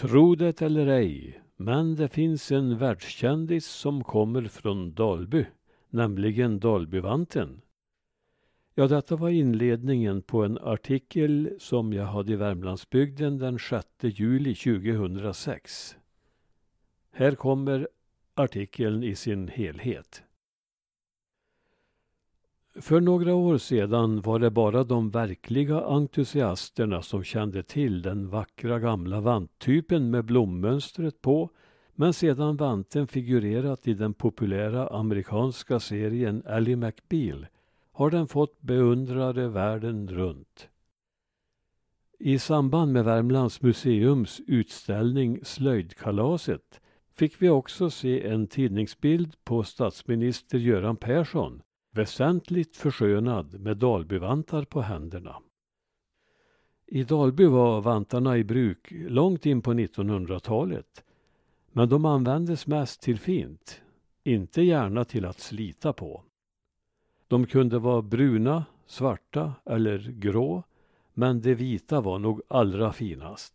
Tro det eller ej, men det finns en världskändis som kommer från Dalby, nämligen Dalbyvanten. Ja, detta var inledningen på en artikel som jag hade i Värmlandsbygden den 6 juli 2006. Här kommer artikeln i sin helhet. För några år sedan var det bara de verkliga entusiasterna som kände till den vackra gamla vanttypen med blommönstret på men sedan vanten figurerat i den populära amerikanska serien Ally McBeal har den fått beundrare världen runt. I samband med Värmlands museums utställning Slöjdkalaset fick vi också se en tidningsbild på statsminister Göran Persson väsentligt förskönad med Dalbyvantar på händerna. I Dalby var vantarna i bruk långt in på 1900-talet men de användes mest till fint, inte gärna till att slita på. De kunde vara bruna, svarta eller grå men det vita var nog allra finast.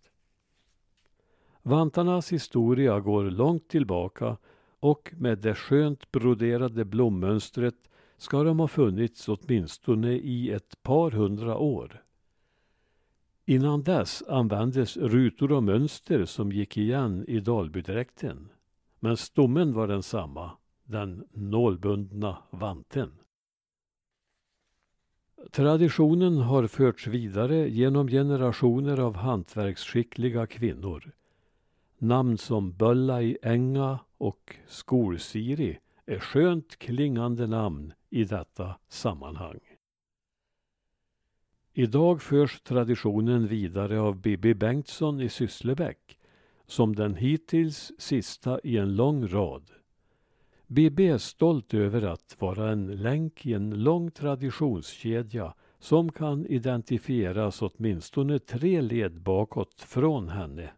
Vantarnas historia går långt tillbaka och med det skönt broderade blommönstret ska de ha funnits åtminstone i ett par hundra år. Innan dess användes rutor och mönster som gick igen i Dalbydräkten. Men stommen var densamma, den nålbundna vanten. Traditionen har förts vidare genom generationer av hantverksskickliga kvinnor. Namn som Böllai Enga och Skolsiri är skönt klingande namn i detta sammanhang. Idag förs traditionen vidare av Bibi Bengtsson i Sysslebäck som den hittills sista i en lång rad. Bibi är stolt över att vara en länk i en lång traditionskedja som kan identifieras åtminstone tre led bakåt från henne.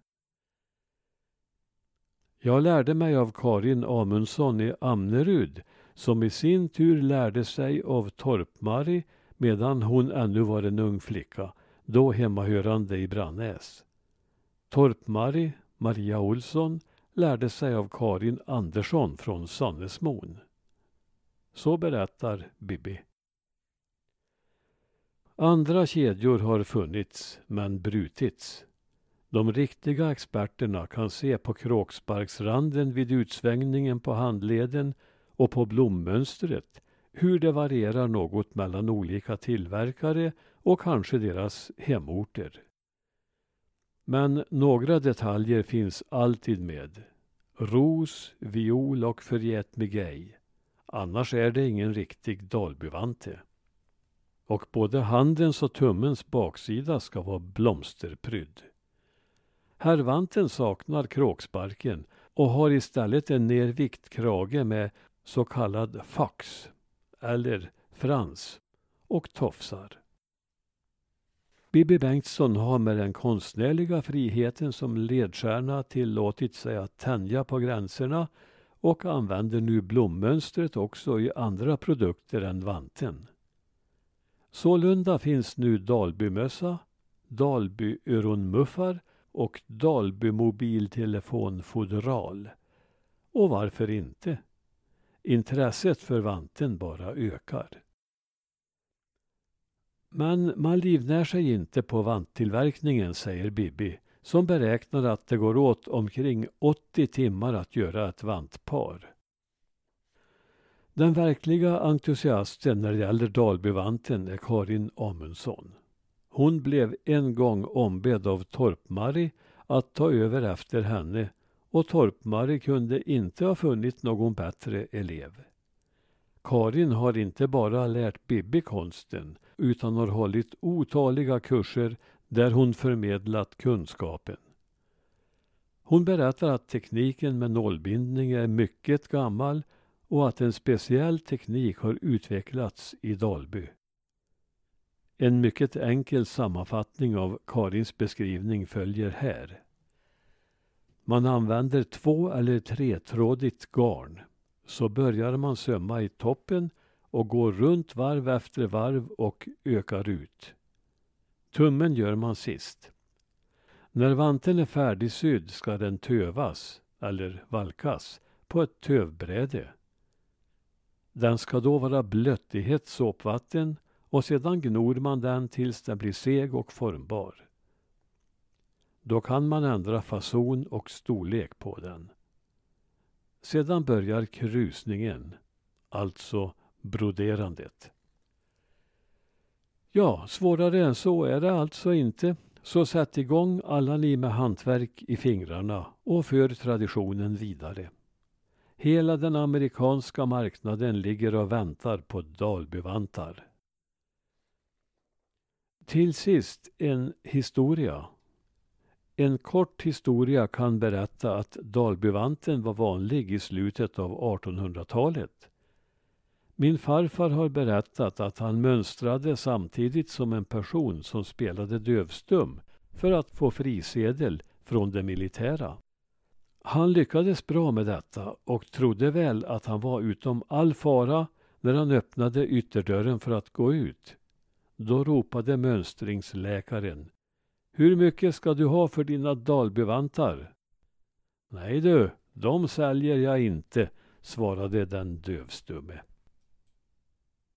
Jag lärde mig av Karin Amundsson i Amnerud som i sin tur lärde sig av Torpmari medan hon ännu var en ung flicka, då hemmahörande i Brannäs. Torpmari, Maria Olsson, lärde sig av Karin Andersson från Sannesmon. Så berättar Bibi. Andra kedjor har funnits, men brutits. De riktiga experterna kan se på kråksparksranden vid utsvängningen på handleden och på blommönstret hur det varierar något mellan olika tillverkare och kanske deras hemorter. Men några detaljer finns alltid med. Ros, viol och förgätmigej. Annars är det ingen riktig Dalbyvante. Och både handens och tummens baksida ska vara blomsterprydd. Herrvanten saknar kråksparken och har istället en nervikt krage med så kallad fax eller frans och tofsar. Bibi Bengtsson har med den konstnärliga friheten som ledstjärna tillåtit sig att tänja på gränserna och använder nu blommönstret också i andra produkter än vanten. Sålunda finns nu Dalbymössa, Dalbyöronmuffar och Dalby mobiltelefonfodral. Och varför inte? Intresset för vanten bara ökar. Men man livnär sig inte på vanttillverkningen, säger Bibi som beräknar att det går åt omkring 80 timmar att göra ett vantpar. Den verkliga entusiasten när det gäller Dalbyvanten är Karin Amundsson. Hon blev en gång ombedd av Torpmari att ta över efter henne och Torpmare kunde inte ha funnit någon bättre elev. Karin har inte bara lärt Bibi konsten utan har hållit otaliga kurser där hon förmedlat kunskapen. Hon berättar att tekniken med nålbindning är mycket gammal och att en speciell teknik har utvecklats i Dalby. En mycket enkel sammanfattning av Karins beskrivning följer här. Man använder två eller tretrådigt garn. Så börjar man sömma i toppen och går runt varv efter varv och ökar ut. Tummen gör man sist. När vanten är färdigsydd ska den tövas, eller valkas, på ett tövbräde. Den ska då vara blött i hett såpvatten och sedan gnor man den tills den blir seg och formbar. Då kan man ändra fason och storlek på den. Sedan börjar krusningen, alltså broderandet. Ja, svårare än så är det alltså inte. Så sätt igång alla ni med hantverk i fingrarna och för traditionen vidare. Hela den amerikanska marknaden ligger och väntar på Dalbyvantar. Till sist en historia. En kort historia kan berätta att Dalbyvanten var vanlig i slutet av 1800-talet. Min farfar har berättat att han mönstrade samtidigt som en person som spelade dövstum för att få frisedel från det militära. Han lyckades bra med detta och trodde väl att han var utom all fara när han öppnade ytterdörren för att gå ut. Då ropade mönstringsläkaren. Hur mycket ska du ha för dina dalbyvantar? Nej du, de säljer jag inte, svarade den dövstumme.